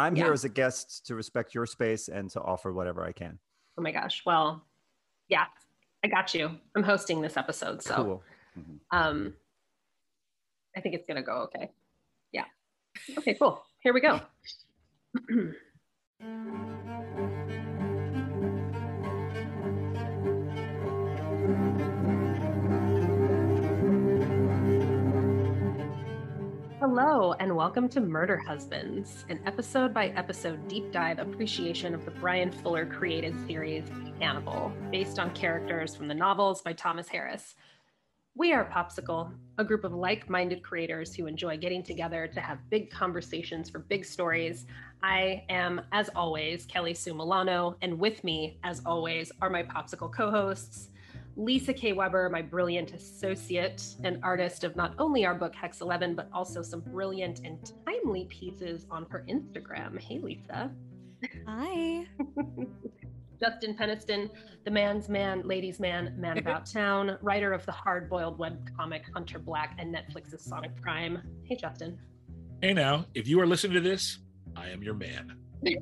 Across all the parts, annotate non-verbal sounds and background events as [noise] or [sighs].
I'm Yeah. here as a guest to respect your space and to offer whatever I can. Oh my gosh. Well, yeah, I got you. I'm hosting this episode, so Cool. um, I think it's gonna go okay. Yeah. Okay. Cool. Here we go. [clears throat] Hello, and welcome to Murder Husbands, an episode by episode deep dive appreciation of the Bryan Fuller created series Hannibal, based on characters from the novels by Thomas Harris. We are POPSKL, a group of like minded creators who enjoy getting together to have big conversations for big stories. I am, as always, Kelly Sue Milano, and with me, as always, are my POPSKL co hosts. Lisa K. Weber, my brilliant associate and artist of not only our book Hex 11, but also some brilliant and timely pieces on her Instagram. Hey, Lisa. Hi. [laughs] Justin Peniston, the man's man, ladies' man, man mm-hmm. about town, writer of the hard boiled webcomic Hunter Black and Netflix's Sonic Prime. Hey, Justin. Hey now, if you are listening to this, I am your man. [laughs] [laughs]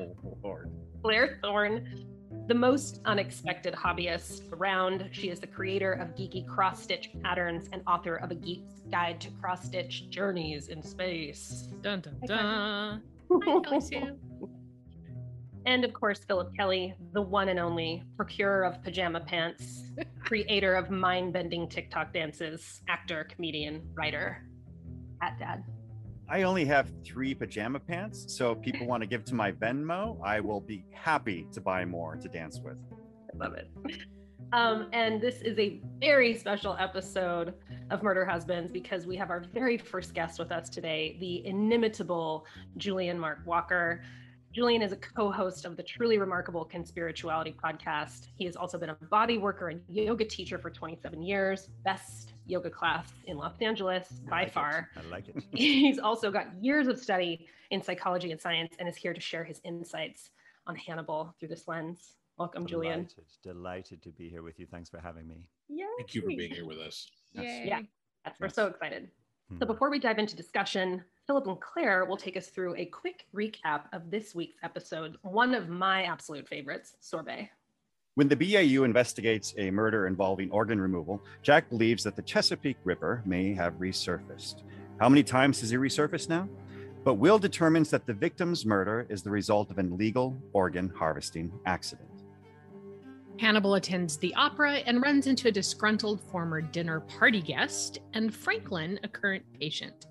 oh, Lord. Claire Thorne, the most unexpected hobbyist around. She is the creator of geeky cross stitch patterns and author of a geek's guide to cross stitch journeys in space. Dun dun dun. Hi, Kelly Sue. [laughs] And of course, Phillip Kelly, the one and only procurer of pajama pants, [laughs] creator of mind bending TikTok dances, actor, comedian, writer. At dad. I only have three pajama pants, so if people want to give to my Venmo, I will be happy to buy more to dance with. I love it. Um, and this is a very special episode of Murder Husbands because we have our very first guest with us today, the inimitable Julian Mark Walker. Julian is a co host of the truly remarkable Conspirituality podcast. He has also been a body worker and yoga teacher for 27 years, best yoga class in Los Angeles I by like it. far. I like it. [laughs] He's also got years of study in psychology and science and is here to share his insights on Hannibal through this lens. Welcome, Julian. Delighted, delighted to be here with you. Thanks for having me. Yay. Thank you for being here with us. Yay. Yeah. Yes, we're so excited. So Hmm. before we dive into discussion, Phillip and Claire will take us through a quick recap of this week's episode, one of my absolute favorites, Sorbet. When the BAU investigates a murder involving organ removal, Jack believes that the Chesapeake Ripper may have resurfaced. How many times has he resurfaced now? But Will determines that the victim's murder is the result of an illegal organ harvesting accident. Hannibal attends the opera and runs into a disgruntled former dinner party guest and Franklin, a current patient.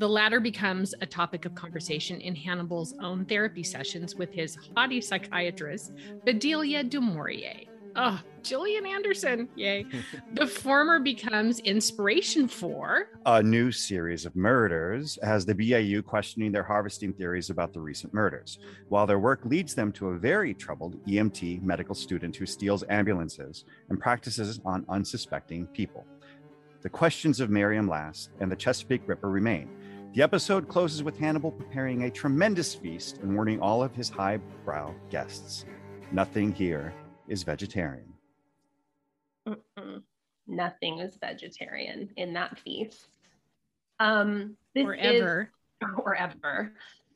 The latter becomes a topic of conversation in Hannibal's own therapy sessions with his haughty psychiatrist, Bedelia du Maurier. Oh, Gillian Anderson. Yay. [laughs] the former becomes inspiration for A new series of murders as the BAU questioning their harvesting theories about the recent murders, while their work leads them to a very troubled EMT medical student who steals ambulances and practices on unsuspecting people. The questions of Miriam Lass and the Chesapeake Ripper remain. The episode closes with Hannibal preparing a tremendous feast and warning all of his highbrow guests. Nothing here is vegetarian. Mm-mm. Nothing is vegetarian in that feast. Um, this or is- [laughs] or ever.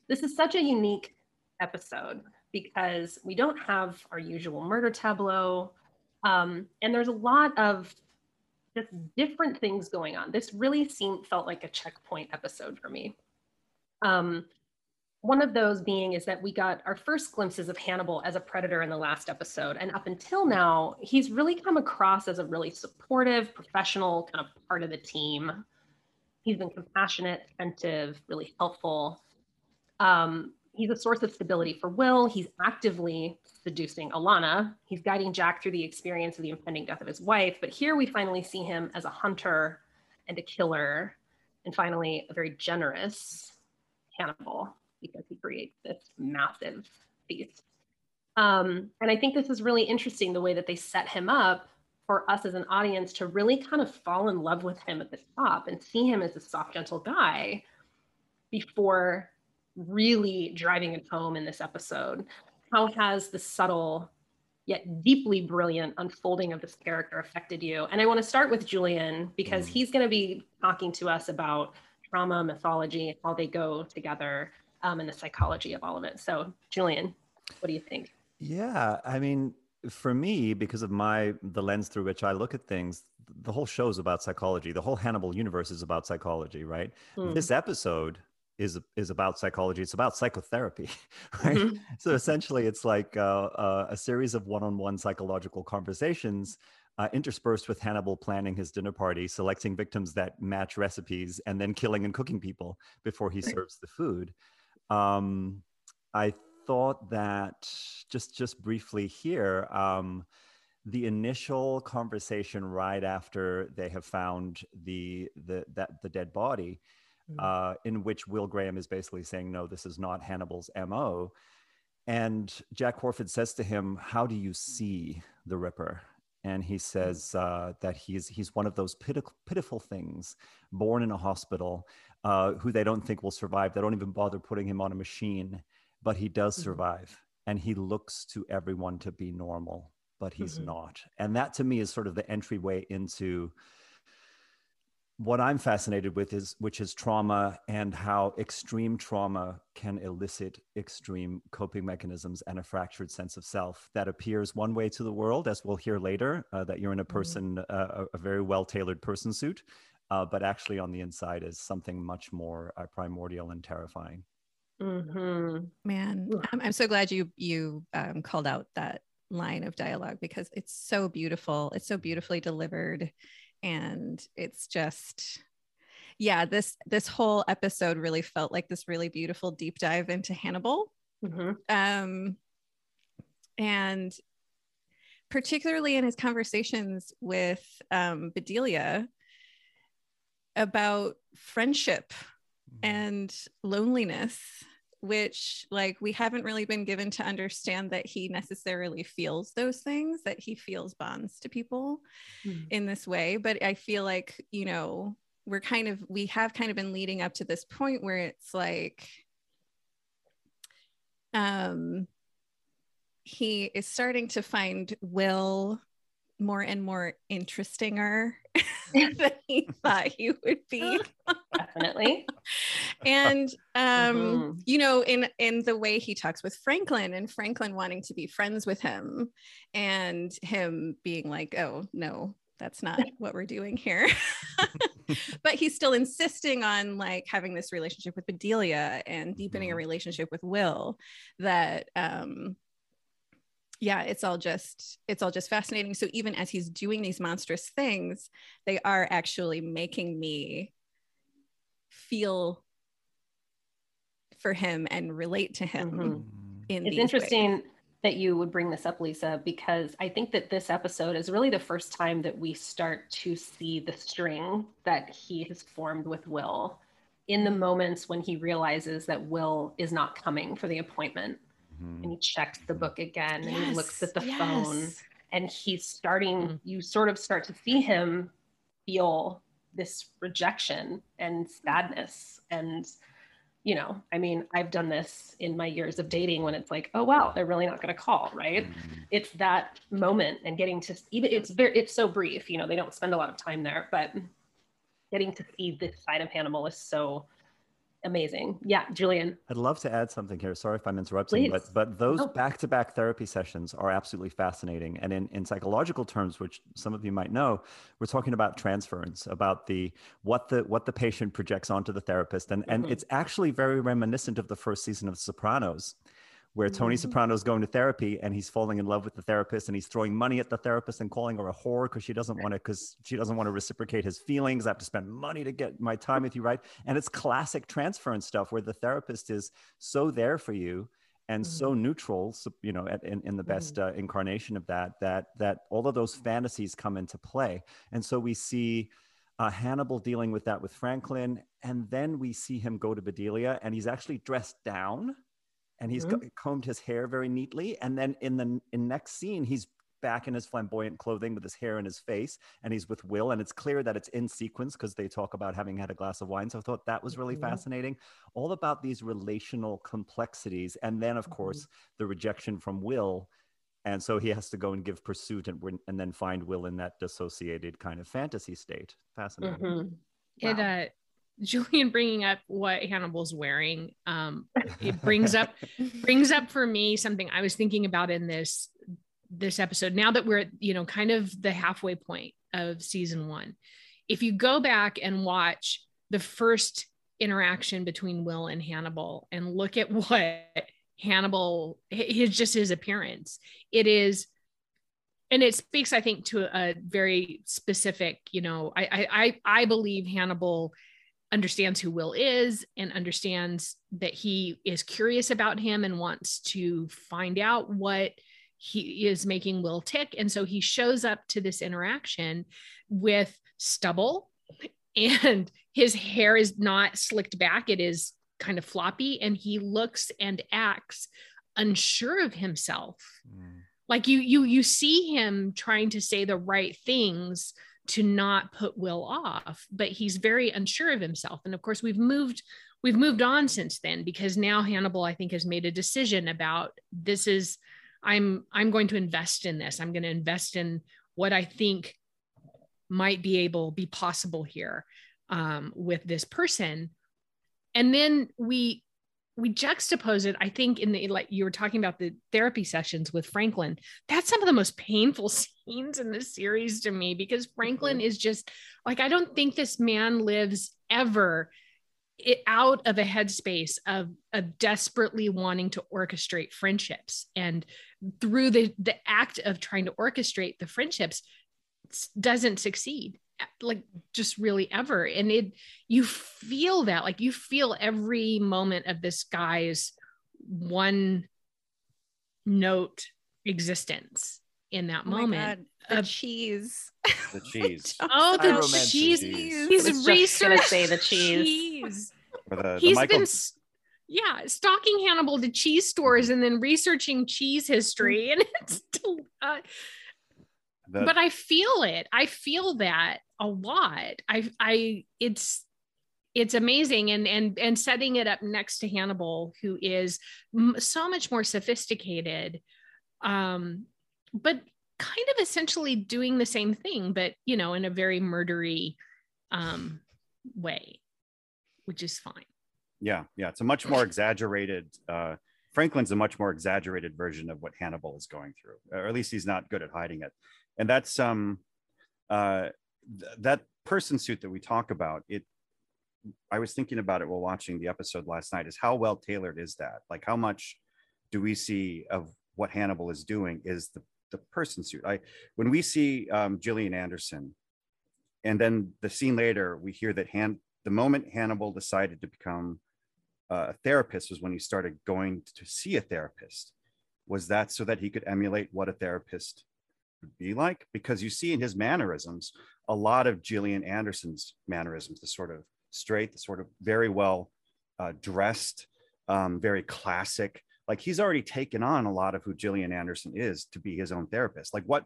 This is such a unique episode because we don't have our usual murder tableau. Um, and there's a lot of just different things going on. This really seemed felt like a checkpoint episode for me. Um, one of those being is that we got our first glimpses of Hannibal as a predator in the last episode. And up until now, he's really come across as a really supportive, professional kind of part of the team. He's been compassionate, attentive, really helpful. Um, he's a source of stability for Will. He's actively seducing Alana. He's guiding Jack through the experience of the impending death of his wife. But here we finally see him as a hunter and a killer, and finally, a very generous Hannibal because he creates this massive feast. Um, and I think this is really interesting the way that they set him up for us as an audience to really kind of fall in love with him at the top and see him as a soft, gentle guy before really driving it home in this episode. How has the subtle yet deeply brilliant unfolding of this character affected you? And I want to start with Julian because Mm. he's going to be talking to us about trauma, mythology, how they go together. um, and the psychology of all of it. So, Julian, what do you think? Yeah, I mean, for me, because of my the lens through which I look at things, the whole show is about psychology. The whole Hannibal universe is about psychology, right? Hmm. This episode is is about psychology. It's about psychotherapy, [laughs] right? Mhm. So essentially, it's like uh, uh, a series of one-on-one psychological conversations. Uh, interspersed with Hannibal planning his dinner party, selecting victims that match recipes, and then killing and cooking people before he Right. serves the food. Um, I thought that just just briefly here, um, the initial conversation right after they have found the the that the dead body, Mm. uh, in which Will Graham is basically saying, "No, this is not Hannibal's mo," and Jack Crawford says to him, "How do you see the Ripper?" And he says uh, that he's he's one of those pitiful, pitiful things, born in a hospital, uh, who they don't think will survive. They don't even bother putting him on a machine, but he does Mhm. survive, and he looks to everyone to be normal, but he's Mhm. not. And that to me is sort of the entryway into what I'm fascinated with is which is trauma and how extreme trauma can elicit extreme coping mechanisms and a fractured sense of self that appears one way to the world, as we'll hear later, uh, that you're in a person, uh, a, a very well tailored person suit, uh, but actually on the inside is something much more uh, primordial and terrifying. Mhm. Man, I'm, I'm so glad you you um, called out that line of dialogue because it's so beautiful. It's so beautifully delivered, and it's just, yeah. This this whole episode really felt like this really beautiful deep dive into Hannibal, Mhm. um, and particularly in his conversations with um, Bedelia about friendship and loneliness which like we haven't really been given to understand that he necessarily feels those things that he feels bonds to people Mhm. in this way but i feel like you know we're kind of we have kind of been leading up to this point where it's like um he is starting to find will more and more interestinger [laughs] than he [laughs] thought he would be Definitely. And um Mhm. you know in in the way he talks with franklin and franklin wanting to be friends with him and him being like oh no that's not [laughs] what we're doing here [laughs] but he's still insisting on like having this relationship with bedelia and deepening a Mhm. relationship with will that um yeah it's all just it's all just fascinating so even as he's doing these monstrous things they are actually making me feel for him and relate to him Mhm. in It's interesting ways. that you would bring this up, Lisa, because I think that this episode is really the first time that we start to see the string that he has formed with Will in the moments when he realizes that Will is not coming for the appointment. And he checks the book again and he looks at the phone and he's starting, Mhm. you sort of start to see him feel this rejection and sadness and you know i mean i've done this in my years of dating when it's like oh wow they're really not going to call right? Mm-hmm. It's that moment and getting to even it's very it's so brief you know they don't spend a lot of time there but getting to see this side of hannibal is so amazing yeah julian I'd love to add something here. Sorry if I'm interrupting, Please. but but those No. back-to-back therapy sessions are absolutely fascinating. And in, in psychological terms, which some of you might know, we're talking about transference, about the what the what the patient projects onto the therapist. And and Mhm. it's actually very reminiscent of the first season of Sopranos, where Tony Mhm. Soprano's going to therapy and he's falling in love with the therapist and he's throwing money at the therapist and calling her a whore because she doesn't want to because she doesn't want to reciprocate his feelings. I have to spend money to get my time with you, right? And it's classic transference stuff where the therapist is so there for you and so neutral, so, you know, at, in, in the best uh, incarnation of that, that that all of those fantasies come into play. And so we see uh, Hannibal dealing with that with Franklin, and then we see him go to Bedelia, and he's actually dressed down, and he's co- combed his hair very neatly, and then in the in next scene he's back in his flamboyant clothing with his hair in his face, and he's with Will, and it's clear that it's in sequence because they talk about having had a glass of wine. So I thought that was really Mhm. fascinating, all about these relational complexities, and then of Mhm. course the rejection from Will. And so he has to go and give pursuit and, and then find Will in that dissociated kind of fantasy state. Fascinating. Mhm. It uh Julian bringing up what Hannibal's wearing, um, [laughs] it brings up brings up for me something I was thinking about in this this episode. Now that we're you know kind of the halfway point of season one, if you go back and watch the first interaction between Will and Hannibal and look at what Hannibal his just his appearance, it is and it speaks i think to a very specific you know i i i believe hannibal understands who will is and understands that he is curious about him and wants to find out what he is making will tick. And so he shows up to this interaction with stubble and his hair is not slicked back. It is kind of floppy. And he looks and acts unsure of himself. Mm. Like you you you see him trying to say the right things to not put will off but he's very unsure of himself. And of course we've moved we've moved on since then because now hannibal i think has made a decision about this is i'm i'm going to invest in this. I'm going to invest in what i think might be able be possible here um, with this person. And then we we juxtapose it i think in the like you were talking about the therapy sessions with franklin. That's some of the most painful [laughs] scenes in the series to me because franklin mm-hmm. is just like i don't think this man lives ever it, out of a headspace of of desperately wanting to orchestrate friendships. And through the the act of trying to orchestrate the friendships doesn't succeed like just really ever. And it you feel that like you feel every moment of this guy's one note existence in that oh moment the of, cheese. The [laughs] cheese. Oh the cheese. cheese. He's researching say the cheese, cheese. [laughs] The, he's Michael... been yeah stalking hannibal to cheese stores and then researching cheese history and [laughs] it's uh, the, but I feel it. I feel that a lot. I I it's it's amazing and and and setting it up next to Hannibal who is m- so much more sophisticated um but kind of essentially doing the same thing but you know in a very murdery um way which is fine. Yeah, yeah, it's a much more exaggerated uh Franklin's a much more exaggerated version of what Hannibal is going through, or at least he's not good at hiding it. And that's um, uh, th- that person suit that we talk about. It, I was thinking about it while watching the episode last night. Is how well tailored is that? Like, how much do we see of what Hannibal is doing? Is the the person suit? I when we see um, Gillian Anderson, and then the scene later, we hear that Han- the moment Hannibal decided to become a therapist was when he started going to see a therapist. Was that so that he could emulate what a therapist would be like? Because you see in his mannerisms a lot of Gillian Anderson's mannerisms, the sort of straight, the sort of very well uh, dressed, um, very classic. Like he's already taken on a lot of who Gillian Anderson is to be his own therapist. Like what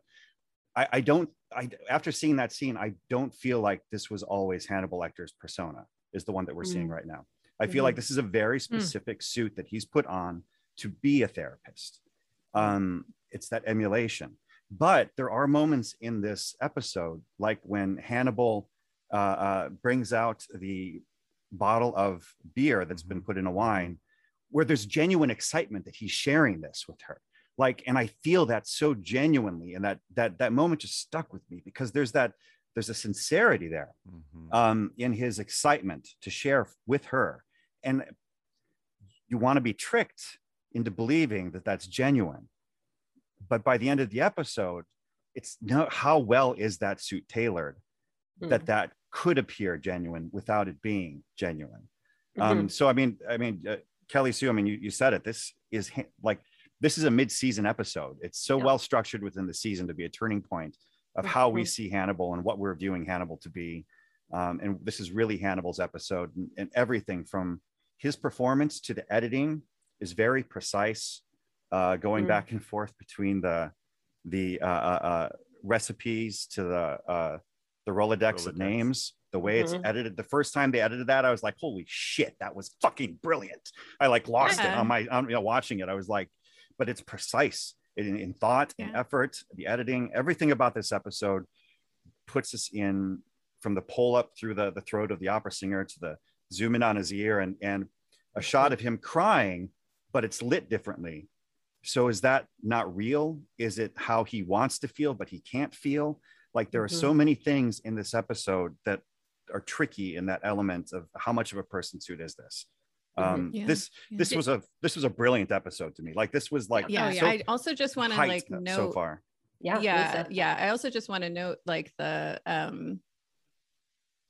I, I don't I after seeing that scene, I don't feel like this was always Hannibal Lecter's persona, is the one that we're mm. seeing right now. I feel mm-hmm. like this is a very hmm. specific mm. suit that he's put on to be a therapist. Um, it's that emulation. But there are moments in this episode, like when Hannibal uh, uh, brings out the bottle of beer that's been mm-hmm. put in a wine, where there's genuine excitement that he's sharing this with her. Like, and I feel that so genuinely, and that that that moment just stuck with me because there's that there's a sincerity there mm-hmm. um, in his excitement to share with her and you want to be tricked into believing that that's genuine but by the end of the episode it's not how well is that suit tailored mm. that that could appear genuine without it being genuine mm-hmm. um so i mean i mean uh, kelly sue i mean you, you said it this is like this is a mid-season episode it's so yeah. well structured within the season to be a turning point of mm-hmm. how we see hannibal and what we're viewing hannibal to be um, and this is really hannibal's episode and, and everything from his performance to the editing is very precise, uh, going mm. back and forth between the the uh, uh, uh recipes to the uh, the Rolodex, Rolodex, of names. The way mm-hmm. it's edited, the first time they edited that, I was like, "Holy shit, that was fucking brilliant!" I like lost yeah. it on my on, you know, watching it. I was like, "But it's precise in, in thought, yeah. in effort, the editing, everything about this episode puts us in from the pull up through the the throat of the opera singer to the zoom in on his ear and and a shot of him crying, but it's lit differently. So is that not real? Is it how he wants to feel, but he can't feel? Like there are so many things in this episode that are tricky in that element of how much of a person suit is this. Um, Yeah, this yeah. this was a this was a brilliant episode to me. Like this was like yeah, yeah. I also just want to hyped like so far. Yeah. yeah yeah i also just want to note like the um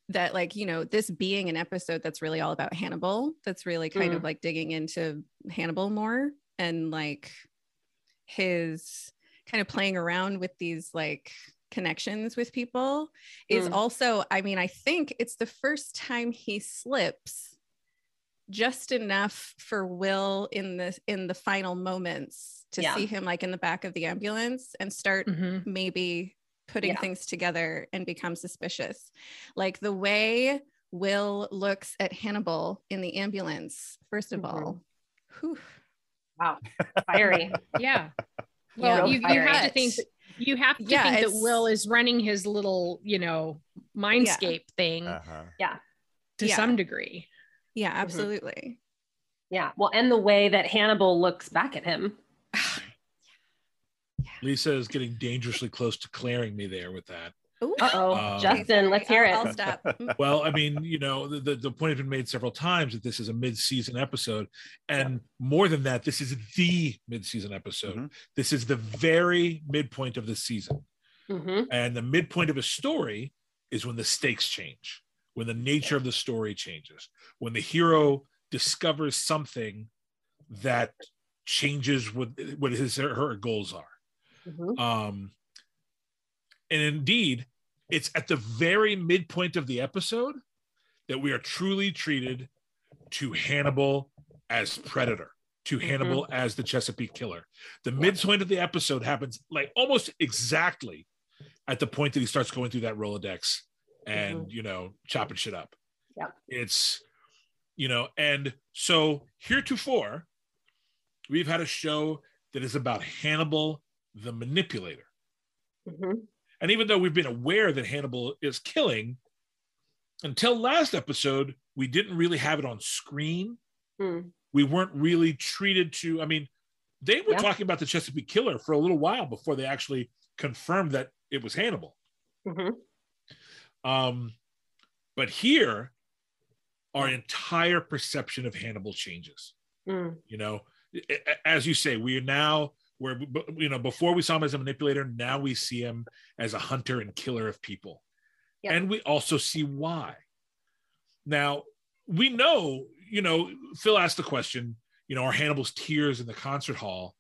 that like you know this being an episode that's really all about hannibal that's really kind of Mm. like digging into hannibal more and like his kind of playing around with these like connections with people is Mm. also i mean i think it's the first time he slips just enough for will in the in the final moments to Yeah. see him like in the back of the ambulance and start Mhm. maybe putting Yeah. things together and become suspicious. Like the way Will looks at Hannibal in the ambulance, first of Mhm. all, whew, Wow. [laughs] Fiery. Yeah. Yeah, Well, you, you have to think that, you have to Yeah, think that Will is running his little, you know, mindscape thing Uh-huh. to yeah. some degree. Yeah, absolutely. Yeah. Well, and the way that Hannibal looks back at him. [sighs] Lisa is getting dangerously close to clearing me there with that. Ooh. Uh oh. Uh, Justin, let's hear it. I'll, I'll stop. [laughs] [laughs] Well, I mean, you know, the, the, the point has been made several times that this is a mid-season episode. And more than that, this is the mid-season episode. Mhm. This is the very midpoint of the season. hmm And the midpoint of a story is when the stakes change, when the nature of the story changes, when the hero discovers something that changes what, what his or her goals are. hmm Um, and indeed, it's at the very midpoint of the episode that we are truly treated to Hannibal as predator, to Hannibal as the Chesapeake killer. The midpoint of the episode happens like almost exactly at the point that he starts going through that Rolodex and you know chopping shit up. Yeah. It's you know, and so heretofore, we've had a show that is about Hannibal the manipulator. hmm And even though we've been aware that Hannibal is killing, until last episode, we didn't really have it on screen. Mm. We weren't really treated to, I mean, they were Yeah. talking about the Chesapeake Killer for a little while before they actually confirmed that it was Hannibal. hmm Um, but here, our entire perception of Hannibal changes. Mm. You know, as you say, we are now where you know before we saw him as a manipulator, now we see him as a hunter and killer of people, Yeah. and we also see why. Now we know, you know, Phil asked the question, you know, are Hannibal's tears in the concert hall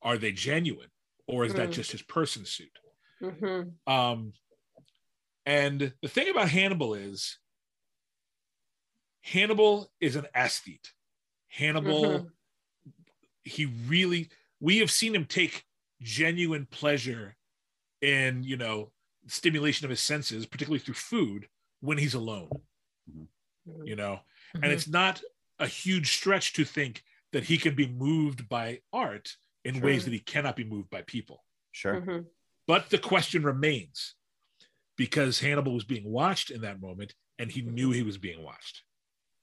are they genuine, or is that Mm. just his person suit? hmm Um, and the thing about Hannibal is Hannibal is an aesthete. Hannibal, Mhm. he really, we have seen him take genuine pleasure in, you know, stimulation of his senses, particularly through food when he's alone, you know, and Mhm. it's not a huge stretch to think that he can be moved by art in ways that he cannot be moved by people. Sure. hmm But the question remains because Hannibal was being watched in that moment and he knew he was being watched.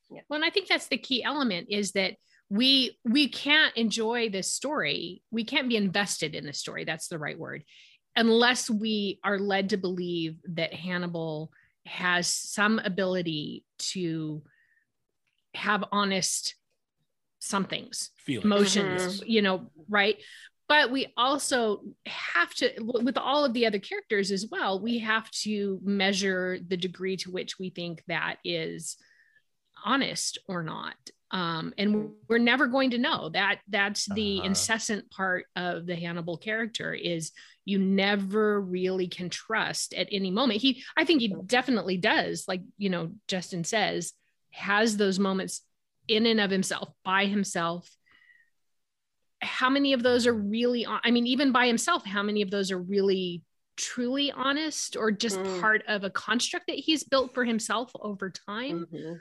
Well, and I think that's the key element is that we we can't enjoy this story. We can't be invested in the story. That's the right word, unless we are led to believe that Hannibal has some ability to have honest somethings Feeling. emotions mm-hmm. you know right but we also have to with all of the other characters as well we have to measure the degree to which we think that is honest or not um, and we're never going to know. That that's the Uh-huh. incessant part of the hannibal character is you never really can trust at any moment. He i think he definitely does like you know justin says has those moments in and of himself by himself. How many of those are really i mean even by himself how many of those are really truly honest or just Mm. part of a construct that he's built for himself over time? Hmm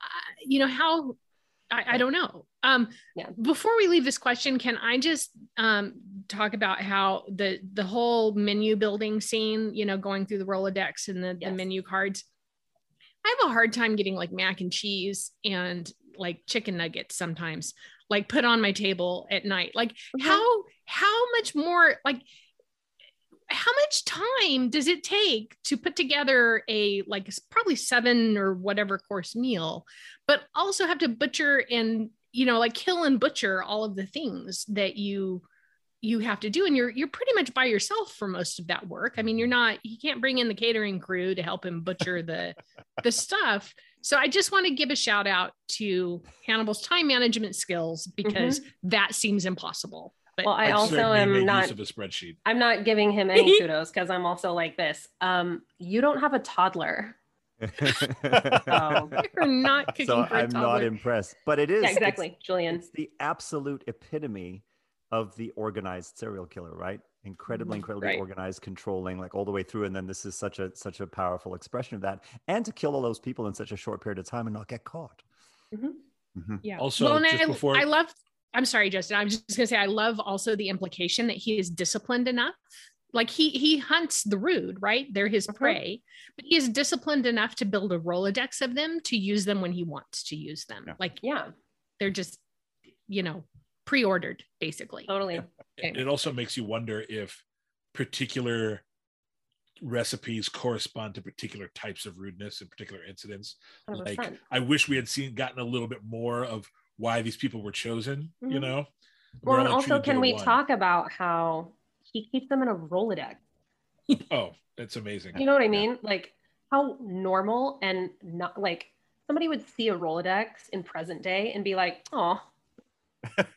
uh, you know how I, I don't know um Yeah. before we leave this question can i just um talk about how the the whole menu building scene, you know, going through the Rolodex and the, the menu cards. I have a hard time getting like mac and cheese and like chicken nuggets sometimes, like put on my table at night. Like Mhm. how how much more like how much time does it take to put together a like probably seven or whatever course meal but also have to butcher and you know like kill and butcher all of the things that you you have to do? And you're you're pretty much by yourself for most of that work. I mean you're not you can't bring in the catering crew to help him butcher the the stuff. So i just want to give a shout out to hannibal's time management skills mm-hmm. because that seems impossible but Well, I also am not use of a spreadsheet. I'm not giving him any kudos because I'm also like this. Um, you don't have a toddler. [laughs] Oh. you're not cooking so for a I'm not impressed. But it is Yeah, it's- exactly, Julian. It's the absolute epitome of the organized serial killer, right? Incredibly, mm, incredibly Right. organized, controlling, like all the way through. And then this is such a such a powerful expression of that. And to kill all those people in such a short period of time and not get caught. Mm-hmm. Mm-hmm. Yeah. Also, well, just I, before- I love. I'm sorry, Justin. I'm just gonna say I love also the implication that he is disciplined enough. Like he he hunts the rude, right? They're his Mhm. prey, but he is disciplined enough to build a rolodex of them to use them when he wants to use them. Yeah. Like Yeah, they're just, you know, pre-ordered basically. totally. it it also makes you wonder if particular recipes correspond to particular types of rudeness and particular incidents 100%. like i wish we had seen gotten a little bit more of why these people were chosen you Mhm. know Well, We're and also, can we one. talk about how he keeps them in a Rolodex? [laughs] oh it's amazing You know what I Yeah. mean? Like how normal and not like somebody would see a Rolodex in present day and be like, "Oh,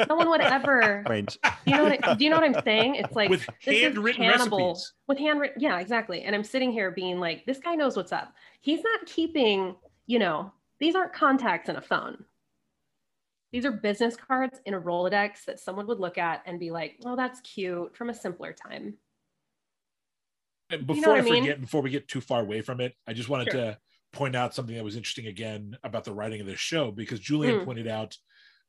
no one would ever." [laughs] Range. You know what? I, do you know what I'm saying? It's like with this is handwritten recipes with handwritten. Yeah, exactly. And I'm sitting here being like, this guy knows what's up. He's not keeping. You know, these aren't contacts in a phone. These are business cards in a Rolodex that someone would look at and be like, well, that's cute," from a simpler time. And know before what I I mean? forget, before we get too far away from it, I just wanted Sure. to point out something that was interesting again about the writing of this show because Julian Mm. pointed out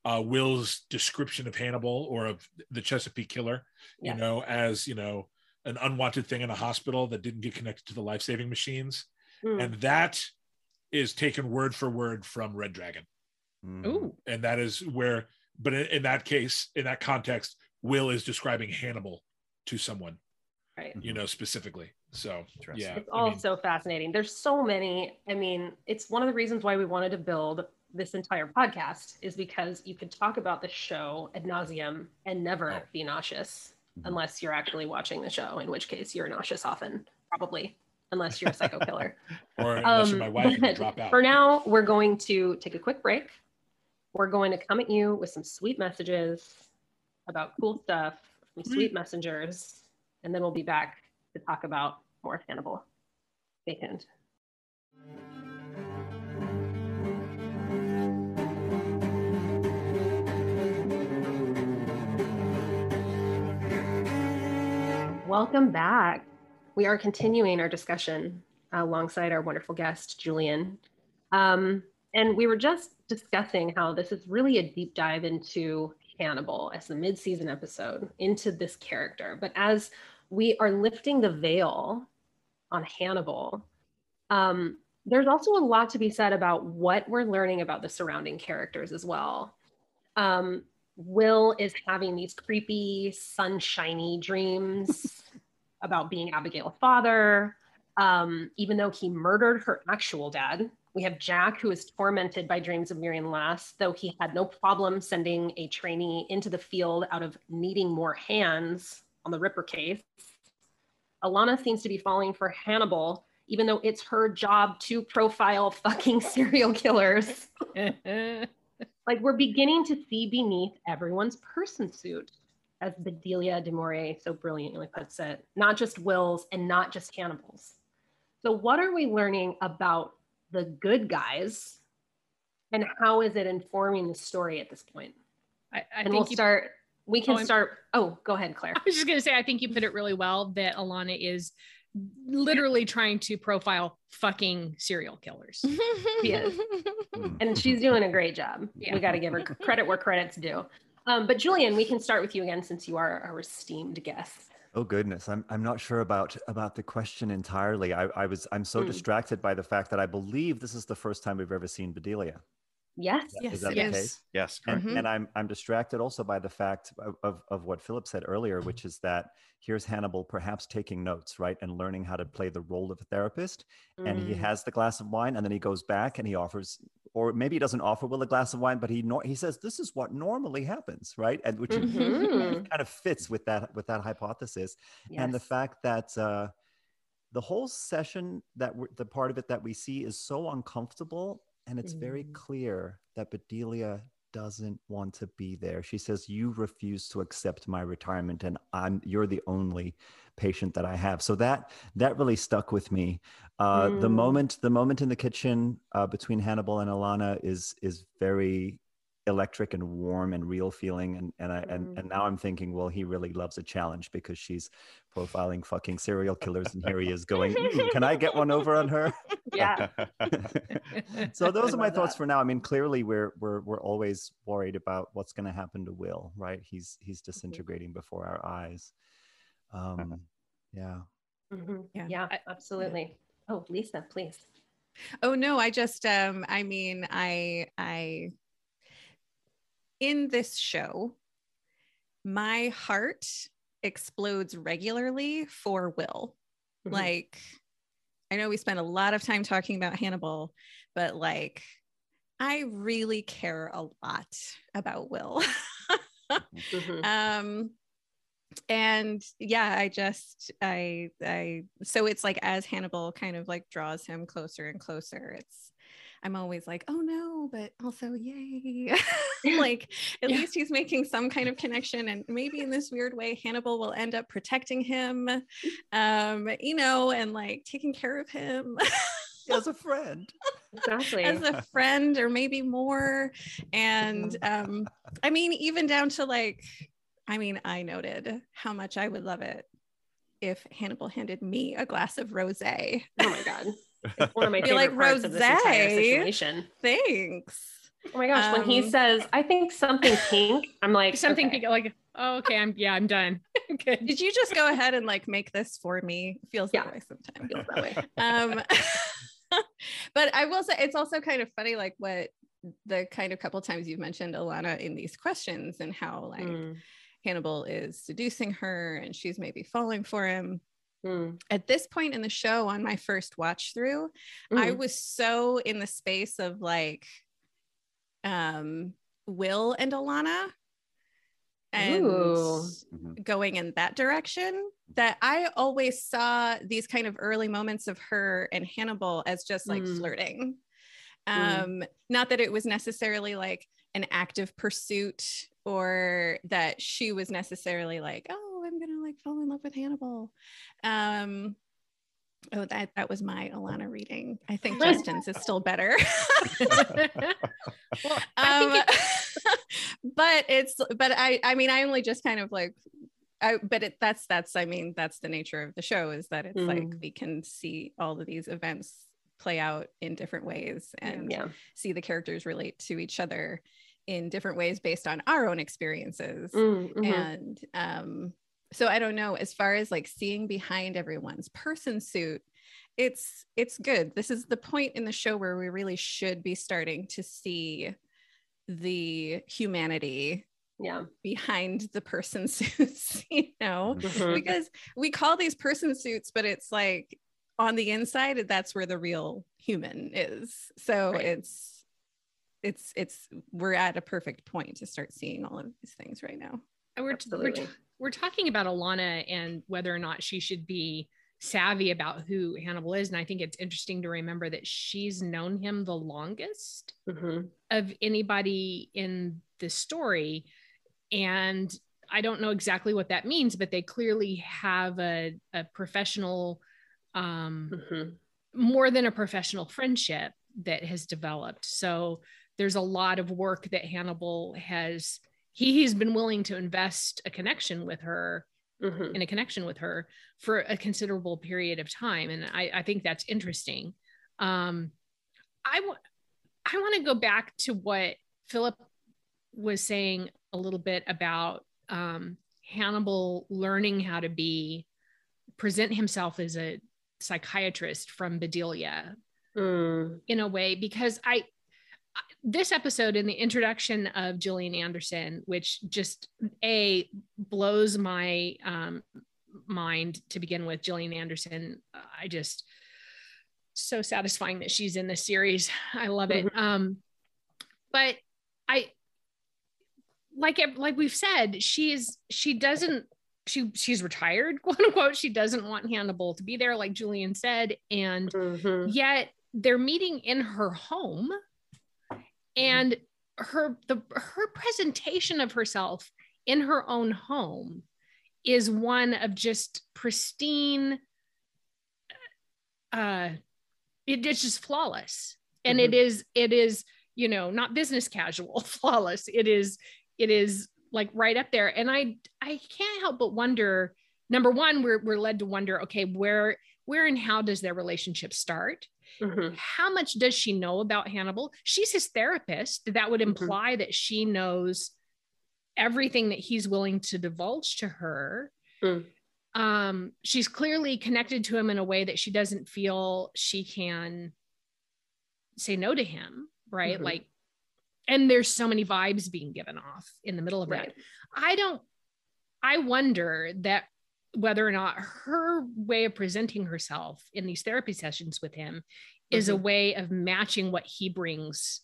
uh, Will's description of Hannibal or of the Chesapeake Killer, Yeah. you know, as you know, an unwanted thing in a hospital that didn't get connected to the life saving machines, Mm. and that is taken word for word from Red Dragon. Ooh. and that is where, but in, in that case, in that context, Will is describing Hannibal to someone, right. you know, specifically. So yeah, It's I all mean- so fascinating. There's so many. I mean, it's one of the reasons why we wanted to build this entire podcast is because you could talk about the show ad nauseum and never Oh. be nauseous Mhm. unless you're actually watching the show, in which case you're nauseous often, probably, unless you're a psycho killer. [laughs] or unless you're Um, my wife, you drop out. For now, we're going to take a quick break. We're going to come at you with some sweet messages about cool stuff from sweet messengers, and then we'll be back to talk about more Hannibal. Stay tuned. Welcome back. We are continuing our discussion alongside our wonderful guest, Julian. Um, and we were just discussing how this is really a deep dive into Hannibal as the mid-season episode into this character. But as we are lifting the veil on Hannibal, um, there's also a lot to be said about what we're learning about the surrounding characters as well. Um, Will is having these creepy, sunshiny dreams [laughs] about being Abigail's father, um, even though he murdered her actual dad. We have Jack, who is tormented by dreams of Miriam Lass, though he had no problem sending a trainee into the field out of needing more hands on the Ripper case. Alana seems to be falling for Hannibal, even though it's her job to profile [laughs] fucking serial killers. [laughs] like we're beginning to see beneath everyone's person suit, as Bedelia du Maurier so brilliantly puts it, not just Will's and not just Hannibal's. So, what are we learning about the good guys, and how is it informing the story at this point? I, I and think we'll you, start. We can Oh, start. Oh, go ahead, Claire. [laughs] I was just gonna say I think you put it really well that Alana is literally trying to profile fucking serial killers. [laughs] Yes. And she's doing a great job. Yeah. We got to give her credit where credit's due. Um, but Julian, we can start with you again since you are our esteemed guest. Oh goodness, I'm I'm not sure about about the question entirely. I, I was I'm so Hmm. distracted by the fact that I believe this is the first time we've ever seen Bedelia. Yes. Yes, Is that yes. the case? Yes, And, Mhm. and I'm I'm distracted also by the fact of, of, of what Phillip said earlier, which is that here's Hannibal perhaps taking notes, right, and learning how to play the role of a therapist. And he Mm. has the glass of wine, and then he goes back and he offers, or maybe he doesn't offer Will a glass of wine, but he nor- he says this is what normally happens, right, and which Mhm. [laughs] kind of fits with that with that hypothesis and the fact that uh, the whole session that we're, the part of it that we see is so uncomfortable and it's very Mm. clear that bedelia doesn't want to be there she says you refuse to accept my retirement and i'm you're the only patient that i have so that that really stuck with me uh, the Mm. moment the moment in the kitchen uh, between hannibal and alana is is very electric and warm and real feeling and and I and, Mm. and now I'm thinking well he really loves a challenge because she's profiling fucking serial killers and here he is going can I get one over on her [laughs] Yeah. [laughs] [laughs] so those I are my thoughts that. for now I mean clearly we're we're we're always worried about what's going to happen to Will right he's he's Mm-hmm. disintegrating before our eyes um yeah Mhm. Yeah. Yeah. Absolutely. Oh, Lisa, please. Oh no, I just um I mean I I in this show my heart explodes regularly for Will. Mhm. Like I know we spent a lot of time talking about Hannibal, but like I really care a lot about Will. Mhm. [laughs] um and yeah i just i i so it's like as hannibal kind of like draws him closer and closer it's i'm always like oh no but also yay [laughs] [laughs] like at Yeah. least he's making some kind of connection and maybe in this weird way hannibal will end up protecting him [laughs] um you know and like taking care of him as a friend Exactly. as a friend or maybe more and um i mean even down to like i mean i noted how much i would love it if hannibal handed me a glass of rosé oh my God. It's one of my [laughs] favorite like, parts of this entire "Rosé?" situation. thanks Oh my gosh. when he Um, says, I think something pink, I'm like, Something okay. big, like, oh, okay, I'm yeah, I'm done. [laughs] Good. did you just go ahead and like make this for me feels Yeah. that way sometimes feels that way. [laughs] um but i will say it's also kind of funny like what the kind of couple times you've mentioned alana in these questions and how like Mm, hannibal is seducing her and she's maybe falling for him mm, at this point in the show on my first watch through i mm. was so in the space of like um will and alana and Ooh. Mhm. going in that direction that i always saw these kind of early moments of her and hannibal as just like Mm. flirting Mm. um not that it was necessarily like an active pursuit or that she was necessarily like oh like fall in love with hannibal um oh that that was my alana reading i think justin's is still better [laughs] Well, um, it- [laughs] but it's but i i mean i only just kind of like I, but it, that's that's I mean that's the nature of the show is that it's like Mm. we can see all of these events play out in different ways and yeah. see the characters relate to each other in different ways based on our own experiences Mm, mhm. and um so i don't know as far as like seeing behind everyone's person suit it's it's good this is the point in the show where we really should be starting to see the humanity yeah. behind the person [laughs] suits you know Mhm. because we call these person suits but it's like on the inside that's where the real human is so Right. it's it's it's we're at a perfect point to start seeing all of these things right now we're, we're, Absolutely. we're talking about Alana and whether or not she should be savvy about who Hannibal is. And I think it's interesting to remember that she's known him the longest Mhm. of anybody in the story. And I don't know exactly what that means, but they clearly have a, a professional, um, Mhm. more than a professional friendship that has developed. So there's a lot of work that Hannibal has he, he's been willing to invest a connection with her Mhm. in a connection with her for a considerable period of time and I, I think that's interesting. Um I want I want to go back to what Phillip was saying a little bit about um, Hannibal learning how to be present himself as a psychiatrist from Bedelia Mm. in a way because I this episode in the introduction of Gillian Anderson, which just a blows my um, mind to begin with. Gillian Anderson, I just so satisfying that she's in this series. I love it. Um, but I like like we've said, she's she doesn't she she's retired, [laughs] quote unquote. She doesn't want Hannibal to be there, like Julian said, and Mhm. yet they're meeting in her home and her the her presentation of herself in her own home is one of just pristine uh it, it's just flawless. And it is it is you know not business casual [laughs] flawless. It is it is like right up there. And i i can't help but wonder number one we're, we're led to wonder okay where where and how does their relationship start Mhm. how much does she know about Hannibal? She's his therapist. That would Mhm. imply that she knows everything that he's willing to divulge to her. Mm. Um, she's clearly connected to him in a way that she doesn't feel she can say no to him, right? Mhm. Like, and there's so many vibes being given off in the middle of Right. that. I don't, I wonder that whether or not her way of presenting herself in these therapy sessions with him is a Mhm. way of matching what he brings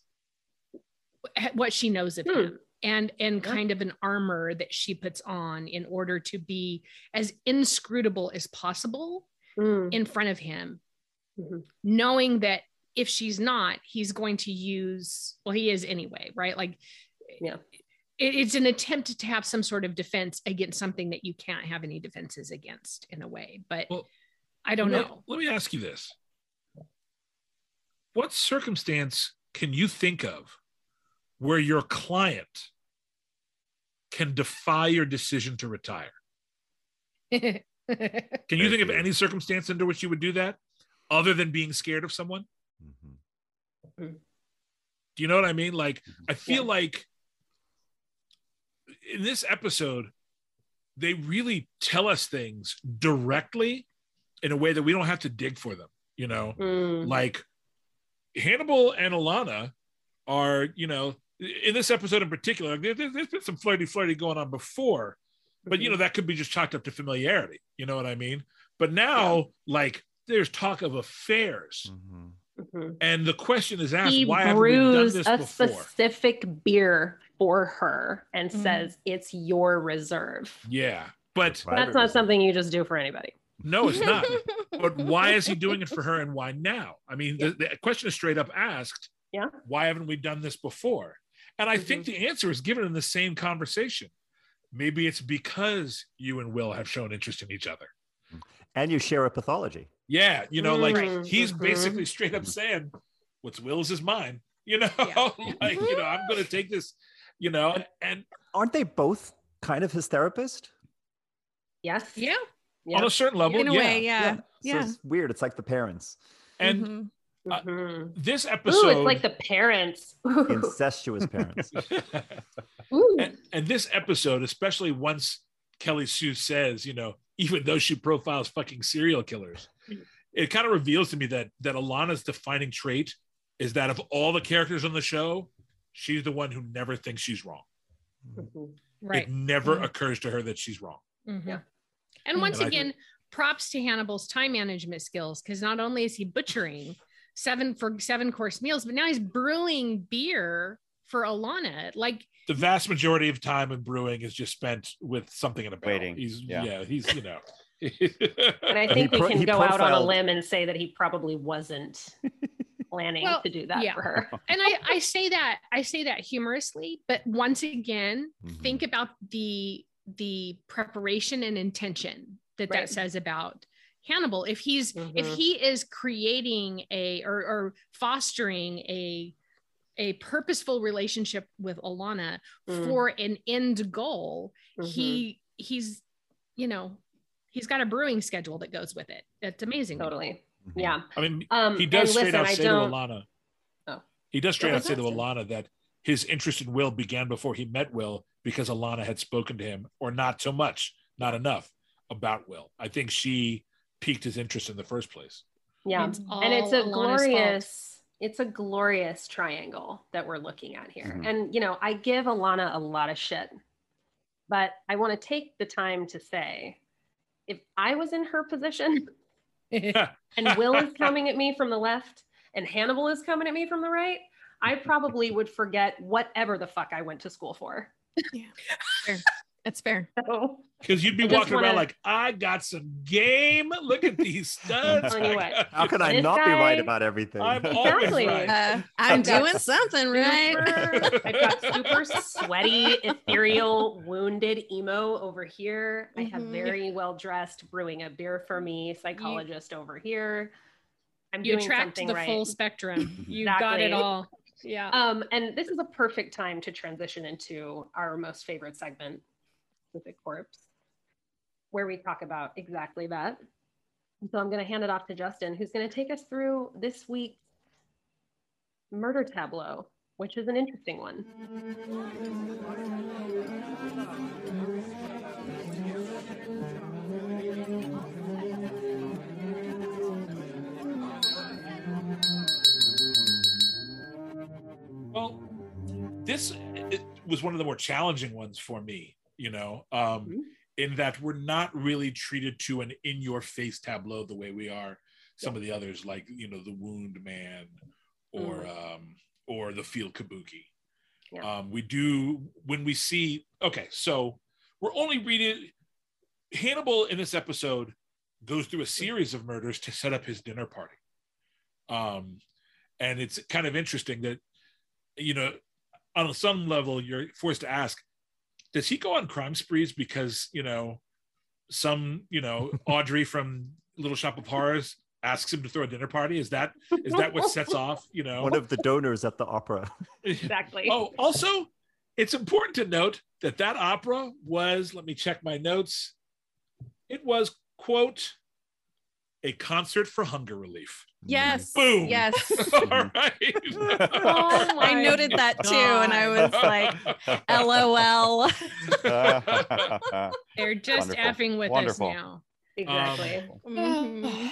what she knows of Hmm. him and and Yeah. kind of an armor that she puts on in order to be as inscrutable as possible Mm. in front of him Mhm. knowing that if she's not he's going to use well he is anyway right like Yeah. It, it's an attempt to have some sort of defense against something that you can't have any defenses against in a way but Well, i don't let, know Let me ask you this. What circumstance can you think of where your client can defy your decision to retire? [laughs] Can you think of any circumstance under which you would do that other than being scared of someone? Mhm. Do you know what I mean? Like, I feel Yeah. like in this episode, they really tell us things directly in a way that we don't have to dig for them, you know? Mm. Like, Hannibal and Alana are, you know, in this episode in particular, there, there- there's been some flirty, flirty going on before, but you know, that could be just chalked up to familiarity. You know what I mean? But now, like, there's talk of affairs. Mhm. Mhm. And the question is asked, he why haven't we done brews this a before? specific beer for her and Mhm. says it's your reserve. Yeah. But That's not something you just do for anybody. no, it's not. [laughs] but why is he doing it for her and why now? I mean, the, the question is straight up asked. Yeah. Why haven't we done this before? And I think the answer is given in the same conversation. Maybe it's because you and Will have shown interest in each other. And you share a pathology. Yeah, you know, like Mm, he's mhm. basically straight up saying, "What's Will's is mine." You know, Yeah. [laughs] like you know, I'm going to take this. You know, and Aren't they both kind of his therapist? Yes. yeah Yeah. on a certain level, in a yeah. way yeah So yeah, it's weird. It's like the parents. And Mhm. uh, Mhm. this Ooh, episode, it's like the parents. [laughs] Incestuous parents. [laughs] And, and this episode, especially once Kelly Sue says, you know, even though she profiles fucking serial killers, it kind of reveals to me that that Alana's defining trait is that of all the characters on the show, she's the one who never thinks she's wrong. Mhm. right It never Mhm. occurs to her that she's wrong. Mhm. Yeah. And once And I again, props to Hannibal's time management skills because not only is he butchering seven for seven course meals, but now he's brewing beer for Alana. Like, The vast majority of time in brewing is just spent with something in a barrel. Waiting. He's Yeah. yeah, he's you know. And I [laughs] He think we pro- can he go out on a limb and say that he probably wasn't [laughs] planning Well, to do that yeah. for her. [laughs] and I, I say that I say that humorously, but once again, Mhm. think about the the preparation and intention that Right. that says about Hannibal. If he's if Mhm. he is creating a or, or fostering a a purposeful relationship with Alana Mm. for an end goal, Mhm. he he's you know he's got a brewing schedule that goes with it. It's amazing. to me. totally. Mhm. Yeah. I mean, Um, he does straight listen, out say to Alana. Oh. He does straight out say to. Alana that his interest in Will began before he met Will because Alana had spoken to him, or not so much, not enough about Will. I think she piqued his interest in the first place. Yeah. It's and it's a all Alana's fault. glorious it's a glorious triangle that we're looking at here. Mhm. And you know, I give Alana a lot of shit. But I want to take the time to say if I was in her position [laughs] and Will is coming at me from the left and Hannibal is coming at me from the right, I probably would forget whatever the fuck I went to school for. [laughs] It's fair. [laughs] Because you'd be I walking around wanna- like, I got some game. Look at these studs. [laughs] Telling got- How can I This not be right about everything? I'm [laughs] Exactly. right. Uh, I'm doing something right. super- I've got super sweaty, ethereal, wounded emo over here. I have Mhm. very well dressed, brewing a beer for me psychologist over here. I'm you doing attract something the right. full spectrum. You got it all. Yeah. Um, and this is a perfect time to transition into our most favorite segment, Exquisite Corpse, where we talk about exactly that. So I'm going to hand it off to Justin, who's going to take us through this week's murder tableau, which is an interesting one. Well, this was one of the more challenging ones for me, you know, um, Mhm. in that we're not really treated to an in your face tableau the way we are some of the others, like, you know, the Wound Man or, um, or the Field Kabuki. Yeah. Um, we do, when we see, okay, so we're only reading, Hannibal in this episode goes through a series of murders to set up his dinner party. Um, and it's kind of interesting that you know, on some level, you're forced to ask, does he go on crime sprees because, you know, some, you know, [laughs] Audrey from Little Shop of Horrors asks him to throw a dinner party? Is that is that what sets off, you know? One of the donors at the opera. Exactly. [laughs] oh, also, it's important to note that that opera was, let me check my notes. It was, quote, a concert for hunger relief. Yes. Boom. Yes. [laughs] All [laughs] right. Oh I noted that too, and I was like, LOL. [laughs] They're just Wonderful. effing with Wonderful. us now. exactly. Mhm.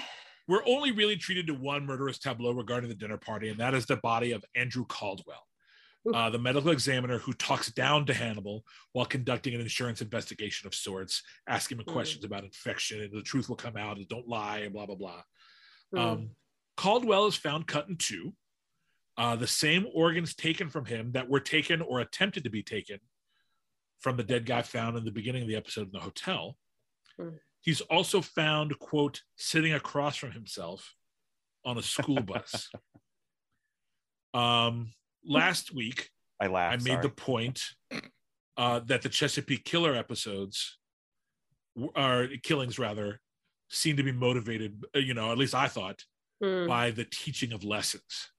We're only really treated to one murderous tableau regarding the dinner party, and that is the body of Andrew Caldwell, uh, the medical examiner who talks down to Hannibal while conducting an insurance investigation of sorts, asking him Mm. questions about infection, and the truth will come out, and don't lie, and blah, blah, blah. Mm. Um, Caldwell is found cut in two. Uh, the same organs taken from him that were taken or attempted to be taken from the dead guy found in the beginning of the episode in the hotel. Hmm. He's also found, quote, sitting across from himself on a school bus. [laughs] um, last week, I laughed. I made sorry. the point uh, that the Chesapeake Killer episodes, w- or killings rather, seem to be motivated, uh, you know, at least I thought, Mm, by the teaching of lessons.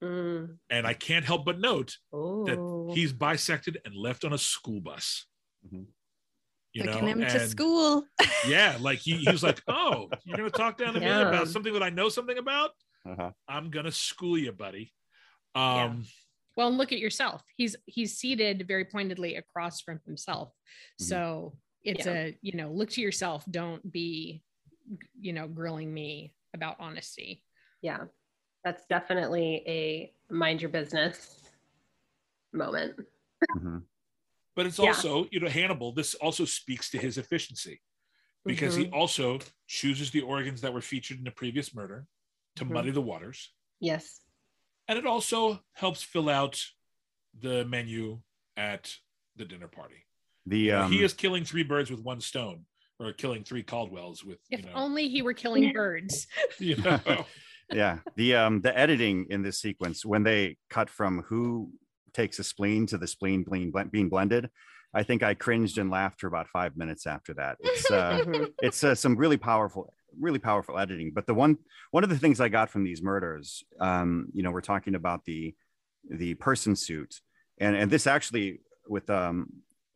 mm. And I can't help but note Ooh. that he's bisected and left on a school bus. Mhm. You Taking know, him to school. [laughs] yeah, like he, he was like, "Oh, you're gonna talk down to me about something that I know something about? Uh-huh. I'm gonna school you, buddy." Yeah. Um, Well, and look at yourself. He's he's seated very pointedly across from himself. Mhm. So it's Yeah. a you know look to yourself. Don't be you know grilling me about honesty. Yeah, that's definitely a mind your business moment. Mhm. but it's Yeah. also, you know, Hannibal. This also speaks to his efficiency because he Mhm. also chooses the organs that were featured in the previous murder to muddy the waters. Yes. And it also helps fill out the menu at the dinner party. The um, he is killing three birds with one stone, or killing three Caldwells with If you know, only he were killing birds. [laughs] you know. [laughs] yeah the um the editing in this sequence when they cut from who takes a spleen to the spleen being, being blended i think i cringed and laughed for about five minutes after that it's uh [laughs] it's uh, some really powerful really powerful editing but the one one of the things i got from these murders um you know we're talking about the the person suit and and this actually with um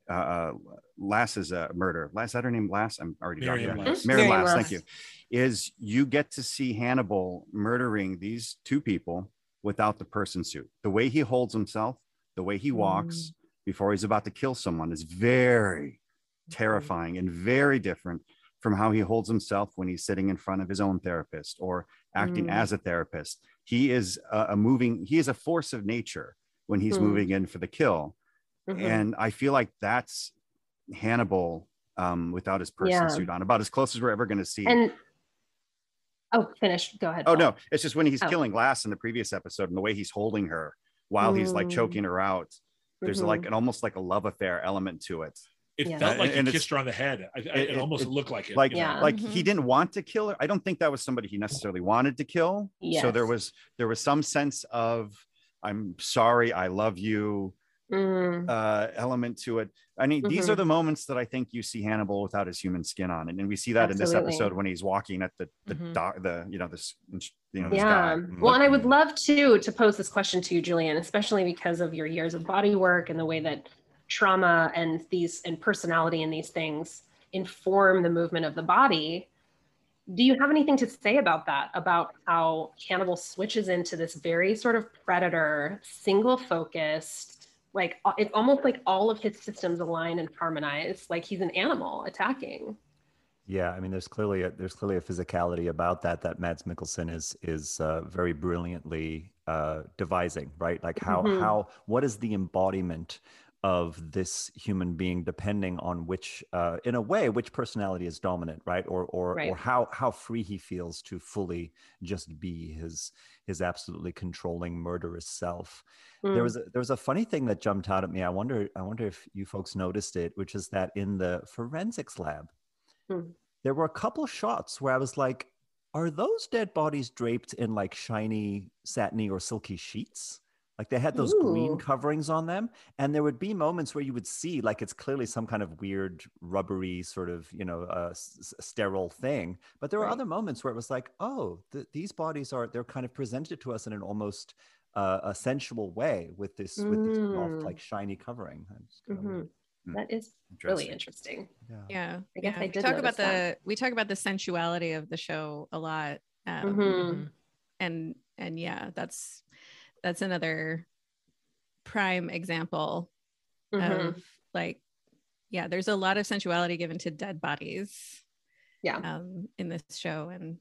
uh lass's uh, murder lass is that her name lass i'm already Miriam drawing a Lass. blank. Miriam Miriam lass Lass. thank you is you get to see hannibal murdering these two people without the person suit the way he holds himself the way he walks before he's about to kill someone is very terrifying and very different from how he holds himself when he's sitting in front of his own therapist or acting Mm. as a therapist. He is a, a moving, he is a force of nature when he's Mm. moving in for the kill. Mhm. And I feel like that's Hannibal um, without his person Yeah. suit on, about as close as we're ever going to see. and oh, finish. Go ahead. oh, Paul. no, it's just when he's Oh. killing Lass in the previous episode and the way he's holding her while he's like Mm. choking her out. There's Mhm. like an almost like a love affair element to it. It Yeah. felt like And he it's- kissed her on the head. I, I, it, it- almost it- looked like it. like you know? Yeah. like Mhm. he didn't want to kill her i don't think that was somebody he necessarily wanted to kill so there was there was some sense of i'm sorry i love you Mm, uh element to it i mean these Mhm. are the moments that i think you see hannibal without his human skin on and, and we see that in this episode when he's walking at the the Mhm. doc the you know this you know this yeah. guy Well, and I would love to to pose this question to you, Julian, especially because of your years of body work and the way that trauma and these and personality and these things inform the movement of the body. Do you have anything to say about that? About how Hannibal switches into this very sort of predator, single focused, like it's almost like all of his systems align and harmonize, like he's an animal attacking. Yeah, I mean, there's clearly a, there's clearly a physicality about that that Mads Mikkelsen is is uh, very brilliantly uh, devising, right? Like how Mhm. how what is the embodiment of this human being, depending on which, uh, in a way, which personality is dominant, right? Or or Right. or how how free he feels to fully just be his his absolutely controlling murderous self Mm. there was a, there was a funny thing that jumped out at me. I wonder I wonder if you folks noticed it, which is that in the forensics lab, Hmm. there were a couple shots where I was like, "Are those dead bodies draped in like shiny, satiny, or silky sheets?" Like they had those green coverings on them, and there would be moments where you would see like it's clearly some kind of weird, rubbery sort of you know uh, s- s- sterile thing. But there were Right. other moments where it was like, "Oh, th- these bodies are they're kind of presented to us in an almost uh, a sensual way with this with this soft, Mm. like shiny covering. I just kinda Mhm. wondered, Hmm. That is really interesting. yeah. yeah I guess yeah. I we talk about that. the we talk about the sensuality of the show a lot um, Mhm. Mhm. and and yeah that's that's another prime example Mhm. of like yeah there's a lot of sensuality given to dead bodies Yeah. um in this show and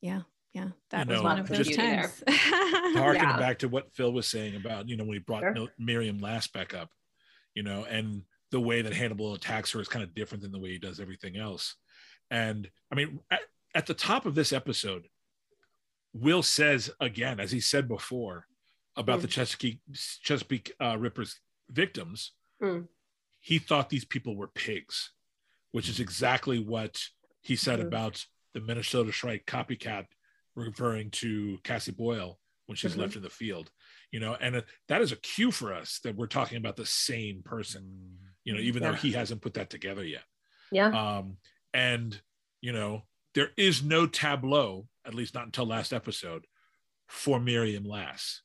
yeah yeah that You was know, one of those just- times [laughs] harkening Yeah. back to what Phil was saying about, you know, when he brought Sure. Mil- Miriam Lass back up, you know, and the way that Hannibal attacks her is kind of different than the way he does everything else. And I mean, at, at the top of this episode, Will says again, as he said before, about Mm. the Chesapeake Chesapeake uh, Ripper's victims, Mm. he thought these people were pigs, which is exactly what he said Mhm. about the Minnesota Shrike copycat, referring to Cassie Boyle when she's Mhm. left in the field. You know, and uh, that is a cue for us that we're talking about the same person. You know, even though he hasn't put that together yet. Yeah. Um, and you know, there is no tableau, at least not until last episode, for Miriam Lass.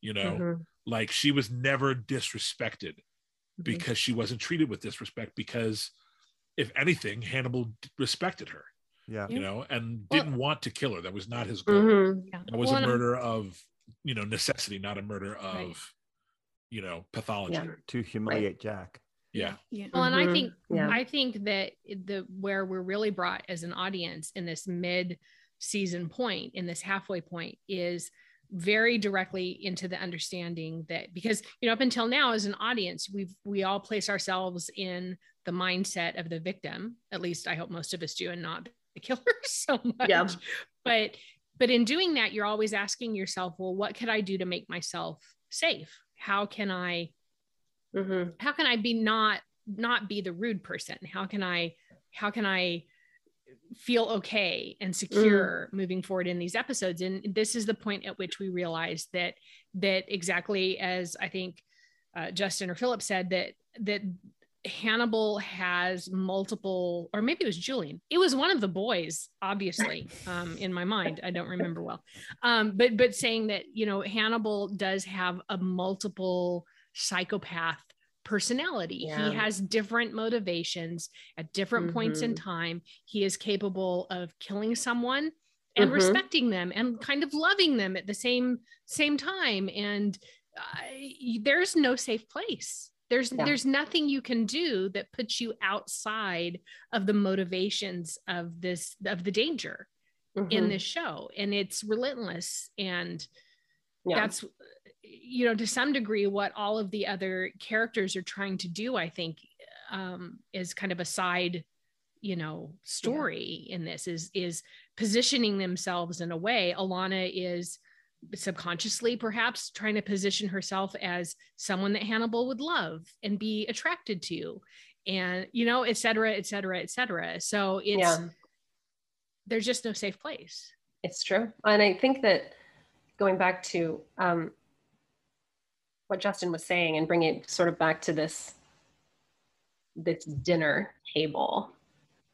You know, Mhm. like she was never disrespected Mm-hmm. because she wasn't treated with disrespect because if anything hannibal d- respected her Yeah. you know and didn't want to kill her that was not his goal Mhm. that was Well, a murder of you know necessity not a murder of Right. you know pathology Yeah. To humiliate Jack. Yeah yeah Well, and I Mhm. think Yeah. I think that the where we're really brought as an audience in this mid season point, in this halfway point, is very directly into the understanding that because you know up until now as an audience we've we all place ourselves in the mindset of the victim at least i hope most of us do and not the killer [laughs] so much Yeah. but but in doing that you're always asking yourself well what could i do to make myself safe how can i Mhm. how can i be not not be the rude person? How can i how can i feel okay and secure moving forward in these episodes? And this is the point at which we realize that that exactly as i think uh, justin or phillip said that that hannibal has multiple or maybe it was julian. It was one of the boys obviously [laughs] um, in my mind. I don't remember well. Um, but but saying that you know hannibal does have a multiple psychopath personality. Yeah. He has different motivations at different points in Mhm. time. He is capable of killing someone and Mhm. respecting them and kind of loving them at the same same time and I, there's no safe place there's Yeah. there's nothing you can do that puts you outside of the motivations of this of the danger in Mhm. this show and it's relentless and yeah. that's you know to some degree what all of the other characters are trying to do i think um is kind of a side you know story in this is is positioning themselves in a way alana is subconsciously perhaps trying to position herself as someone that hannibal would love and be attracted to and you know et cetera et cetera et cetera so it's yeah. there's just no safe place It's true. And I think that going back to um, what Justin was saying and bring it sort of back to this this dinner table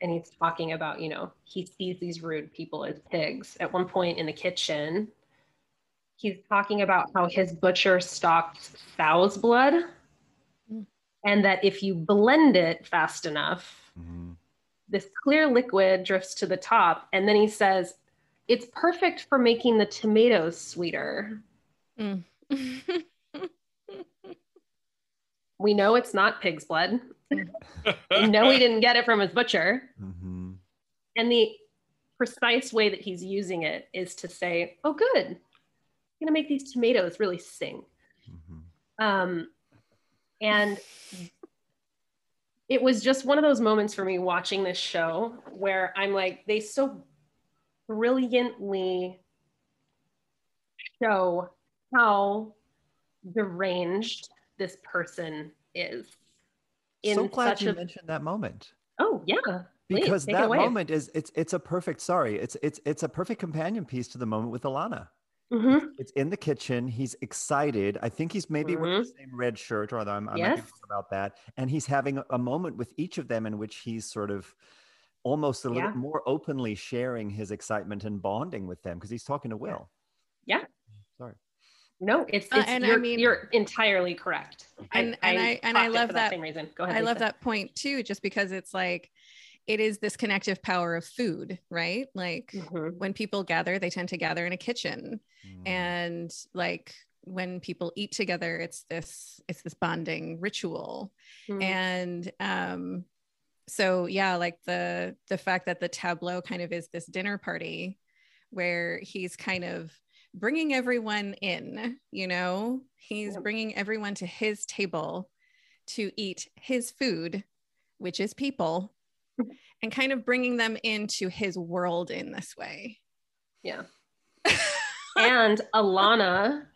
and he's talking about you know he sees these rude people as pigs at one point in the kitchen he's talking about how his butcher stocked sow's blood Mm. and that if you blend it fast enough Mhm. this clear liquid drifts to the top and then he says it's perfect for making the tomatoes sweeter Mm. [laughs] we know it's not pig's blood [laughs] we know he didn't get it from his butcher Mhm. and the precise way that he's using it is to say oh good i'm going to make these tomatoes really sing Mhm. um, and it was just one of those moments for me watching this show where I'm like, they so brilliantly show how deranged this person is. In so glad you a mentioned that moment oh yeah, because that moment is it's it's a perfect sorry it's it's it's a perfect companion piece to the moment with Alana. Mhm. It's in the kitchen. He's excited. I think he's maybe wearing the same red shirt, or I'm, I might be Yes. about that. And he's having a- moment with each of them in which he's sort of almost a little Yeah. bit more openly sharing his excitement and bonding with them because he's talking to Will. Yeah. Sorry. No, it's, Uh, and I you're, mean- you're entirely correct. And- and I- and I love for that- same reason. Go ahead. I love that point too, just because it's like it is this connective power of food, right? Like Mhm. when people gather, they tend to gather in a kitchen. Mm. And like when people eat together, it's this it's this bonding ritual. Mhm. And um so yeah, like the the fact that the tableau kind of is this dinner party where he's kind of bringing everyone in, you know, he's Yep. bringing everyone to his table to eat his food, which is people, [laughs] and kind of bringing them into his world in this way. Yeah. [laughs] and Alana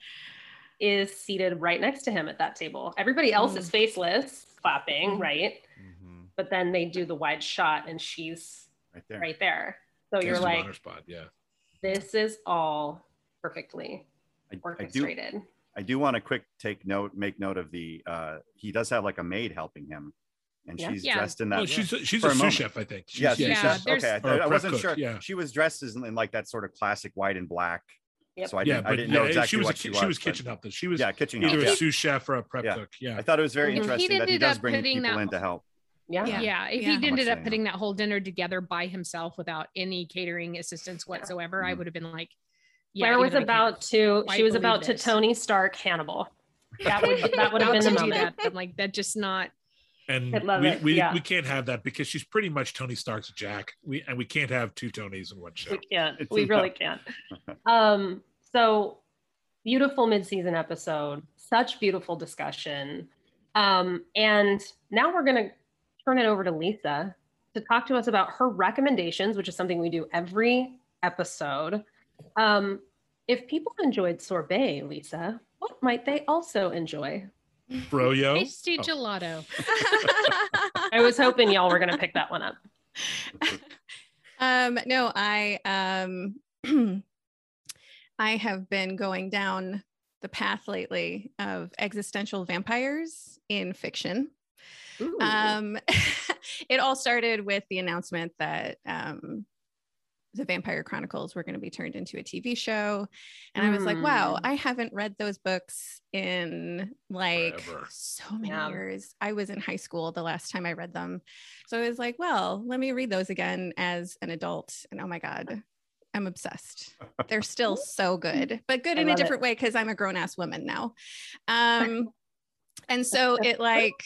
is seated right next to him at that table. Everybody else is faceless, clapping, Mhm. right? Mhm. But then they do the wide shot and she's Right there. right there. So you're like, spot. Yeah. this is all perfectly I, I do. orchestrated. I do want to quick take note, make note of the. uh He does have like a maid helping him, and Yeah. she's Yeah. dressed in that. Oh, she's a, she's For a a sous moment. chef, I think. She's, yeah, she's Yeah, okay. I, Or a I wasn't cook, sure. yeah. She was dressed as in like that sort of classic white and black. Yep. So I yeah, didn't, but I didn't yeah, know exactly she was what a, she was. she was but- kitchen help. She was Yeah, kitchen either help. a sous chef or a prep Yeah. cook. Yeah. I thought it was very Mhm. He interesting that he ended does up bring putting people that- in to help. Yeah. Yeah. yeah, if Yeah. he ended up putting that whole dinner together by himself without any catering assistance whatsoever, I Mhm. would have been like, yeah, Claire was even I can't about to, she was believe about to. Tony Stark Hannibal. That would, [laughs] that would have been to the moment. that. I'm like, that just not. And we, it, we, yeah. we can't have that because she's pretty much Tony Stark's Jack. We and we can't have two Tonys in one show. We can't. It's We enough. really can't. [laughs] Um, so beautiful mid-season episode, such beautiful discussion. Um, and now we're gonna turn it over to Lisa to talk to us about her recommendations, which is something we do every episode. Um, if people enjoyed sorbet, Lisa, what might they also enjoy? Froyo. Tasty Oh. gelato. [laughs] I was hoping y'all were gonna pick that one up. [laughs] um no i um [clears throat] i have been going down the path lately of existential vampires in fiction Ooh. um [laughs] it all started with the announcement that um the vampire chronicles were going to be turned into a tv show and i was like wow Mm. i haven't read those books in like Forever. so many Yeah. years i was in high school the last time i read them so i was like well let me read those again as an adult and oh my god I'm obsessed. They're still [laughs] so good, but good I in a love different way because I'm a grown ass woman now. Um, and so [laughs] it like,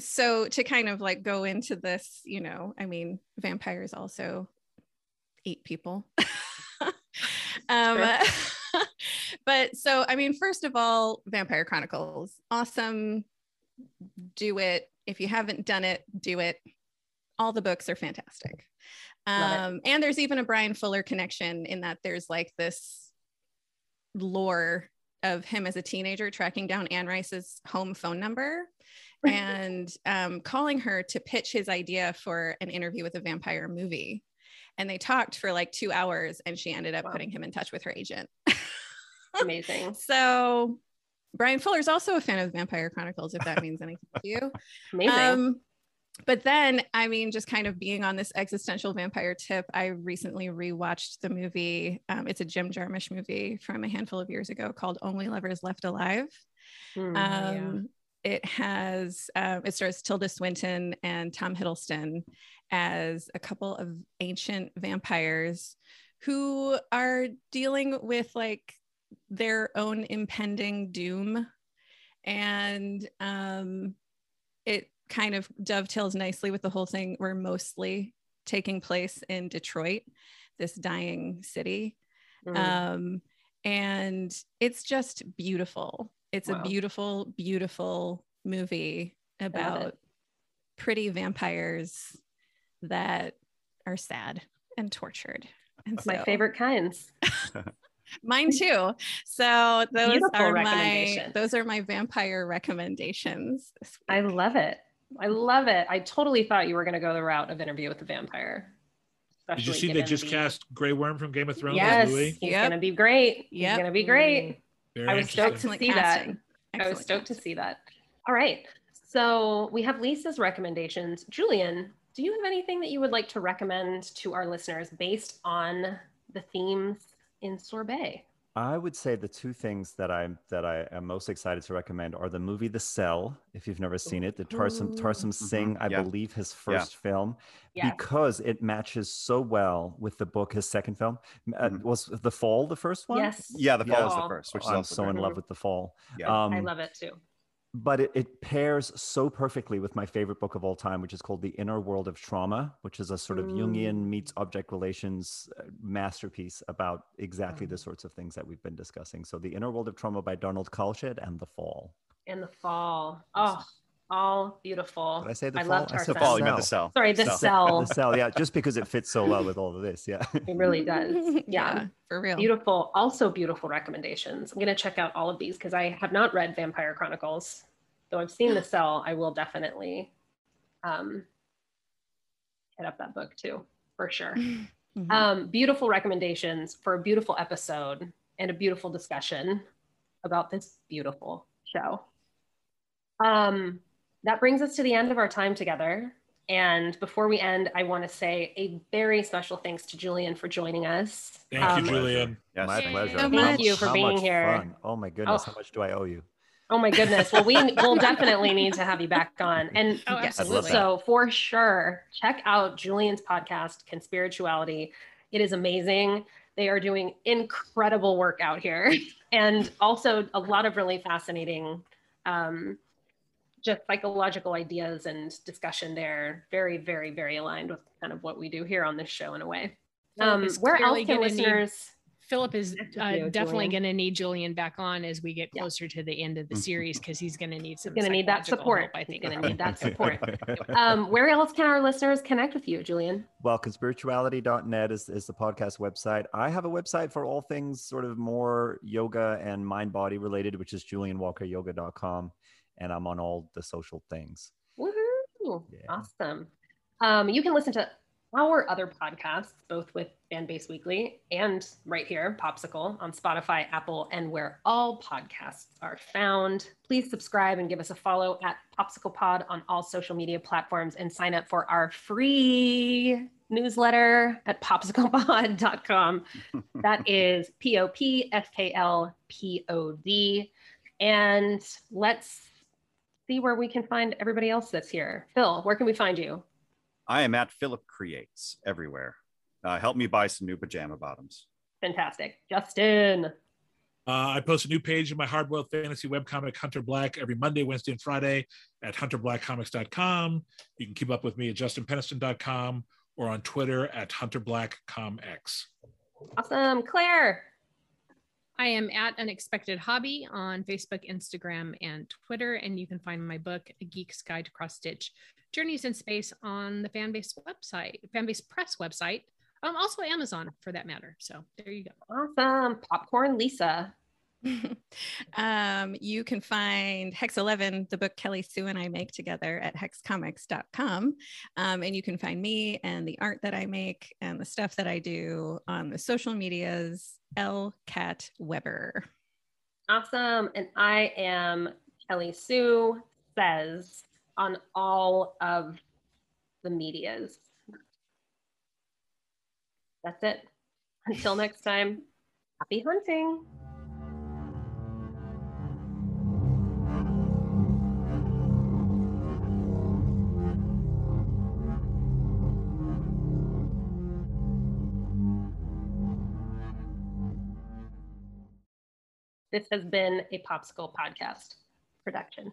so to kind of like go into this, you know, I mean, vampires also eat people. [laughs] um, [laughs] but so, I mean, first of all, Vampire Chronicles, awesome. Do it. If you haven't done it, do it. All the books are fantastic. Um, and there's even a Bryan Fuller connection in that there's like this lore of him as a teenager tracking down Anne Rice's home phone number and um, calling her to pitch his idea for an interview with a vampire movie. And they talked for like two hours, and she ended up Wow. putting him in touch with her agent. [laughs] Amazing. so, Bryan Fuller's also a fan of Vampire Chronicles, if that means anything to you. [laughs] Amazing. Um, but then, I mean, just kind of being on this existential vampire tip, I recently rewatched the movie. Um, it's a Jim Jarmusch movie from a handful of years ago called Only Lovers Left Alive. Hmm. Um, It has, um, it stars Tilda Swinton and Tom Hiddleston as a couple of ancient vampires who are dealing with like their own impending doom. And um, it kind of dovetails nicely with the whole thing. We're mostly taking place in Detroit, this dying city. Hmm. Um, and it's just beautiful. It's Wow. a beautiful, beautiful movie about pretty vampires that are sad and tortured. And my favorite kinds. [laughs] Mine too. So those Beautiful are my those are my vampire recommendations. I love it. I love it. I totally thought you were going to go the route of interview with the vampire. Did you see they just the- cast Grey Worm from Game of Thrones Yes, as Louis? he's Yep. going to be great. He's Yep. going to be great. Very I was stoked to Excellent see that. casting. I was stoked to see that. All right. So we have Lisa's recommendations. Julian, do you have anything that you would like to recommend to our listeners based on the themes in Sorbet? I would say the two things that I'm that I am most excited to recommend are the movie The Cell, if you've never seen it, the Tarsem Ooh. Tarsem Singh, I Yeah. believe his Yeah. first film, Yes. because it matches so well with the book, his second film. Uh, Mhm. Was The Fall the first one? Yes. Yeah, the fall is the first, which is I'm also so in love with The Fall. Yeah. Um, I love it too. But it, it pairs so perfectly with my favorite book of all time, which is called The Inner World of Trauma, which is a sort of Jungian Mm. meets object relations uh, masterpiece about exactly the Mm. sorts of things that we've been discussing. So, The Inner World of Trauma by Donald Kalsched and The Fall. In the fall. Oh, all beautiful. Did I say The I Fall? love I said the Tarsem. fall, you meant the Cell. cell. Sorry, the Cell. cell. The Cell, yeah, just because it fits so well with all of this. Yeah. [laughs] It really does. [laughs] Yeah. for real. Beautiful. Also, beautiful recommendations. I'm going to check out all of these because I have not read Vampire Chronicles. Though I've seen The Cell, I will definitely um, hit up that book too, for sure. [laughs] Mhm. Um, beautiful recommendations for a beautiful episode and a beautiful discussion about this beautiful show. Um, that brings us to the end of our time together. And before we end, I want to say a very special thanks to Julian for joining us. Thank Um, you, Julian. Yes. My pleasure. So How. Thank you for how being much here. fun. Oh my goodness, Oh. how much do I owe you? Oh my goodness. Well, we [laughs] will definitely need to have you back on. And [laughs] Oh, Yes. absolutely. So for sure, check out Julian's podcast, Conspirituality. It is amazing. They are doing incredible work out here, [laughs] and also a lot of really fascinating, um, just psychological ideas and discussion there. Very, very, very aligned with kind of what we do here on this show in a way. Um, is where else clearly can gonna need- listeners? Phillip is uh, definitely going to need Julian back on as we get Yeah. closer to the end of the series because he's going to need some. Going to need that support. help, I He's think. going to need that [laughs] support. Um, where else can our listeners connect with you, Julian? Well, conspirituality.net is, is the podcast website. I have a website for all things sort of more yoga and mind body related, which is julianwalkeryoga.com. And I'm on all the social things. Woohoo! Yeah. Awesome. Um, you can listen to our other podcasts, both with Fanbase Weekly and right here, POPSKL, on Spotify, Apple, and where all podcasts are found. Please subscribe and give us a follow at POPSKL Pod on all social media platforms and sign up for our free newsletter at popsklpod.com. [laughs] That is P O P S K L P O D. And let's see where we can find everybody else that's here. Phil, where can we find you? I am at Phillip Creates everywhere. Uh, help me buy some new pajama bottoms. Fantastic. Justin. Uh, I post a new page in my hardboiled fantasy webcomic Hunter Black every Monday, Wednesday, and Friday at hunterblackcomics.com. You can keep up with me at justinpeniston.com or on Twitter at hunterblackcomx. Awesome. Claire. I am at Unexpected Hobby on Facebook, Instagram, and Twitter. And you can find my book, A Geek's Guide to Cross Stitch Journeys in Space, on the Fanbase website, Fanbase Press website. Um, also Amazon for that matter. So there you go. Awesome. Popcorn Lisa. Um, you can find Hex 11, the book Kelly Sue and I make together at hexcomics.com. Um, and you can find me and the art that I make and the stuff that I do on the social medias, L Kat Weber. Awesome. And I am Kelly Sue Says on all of the medias. That's it. Until next time, happy hunting. This has been a POPSKL Podcast production.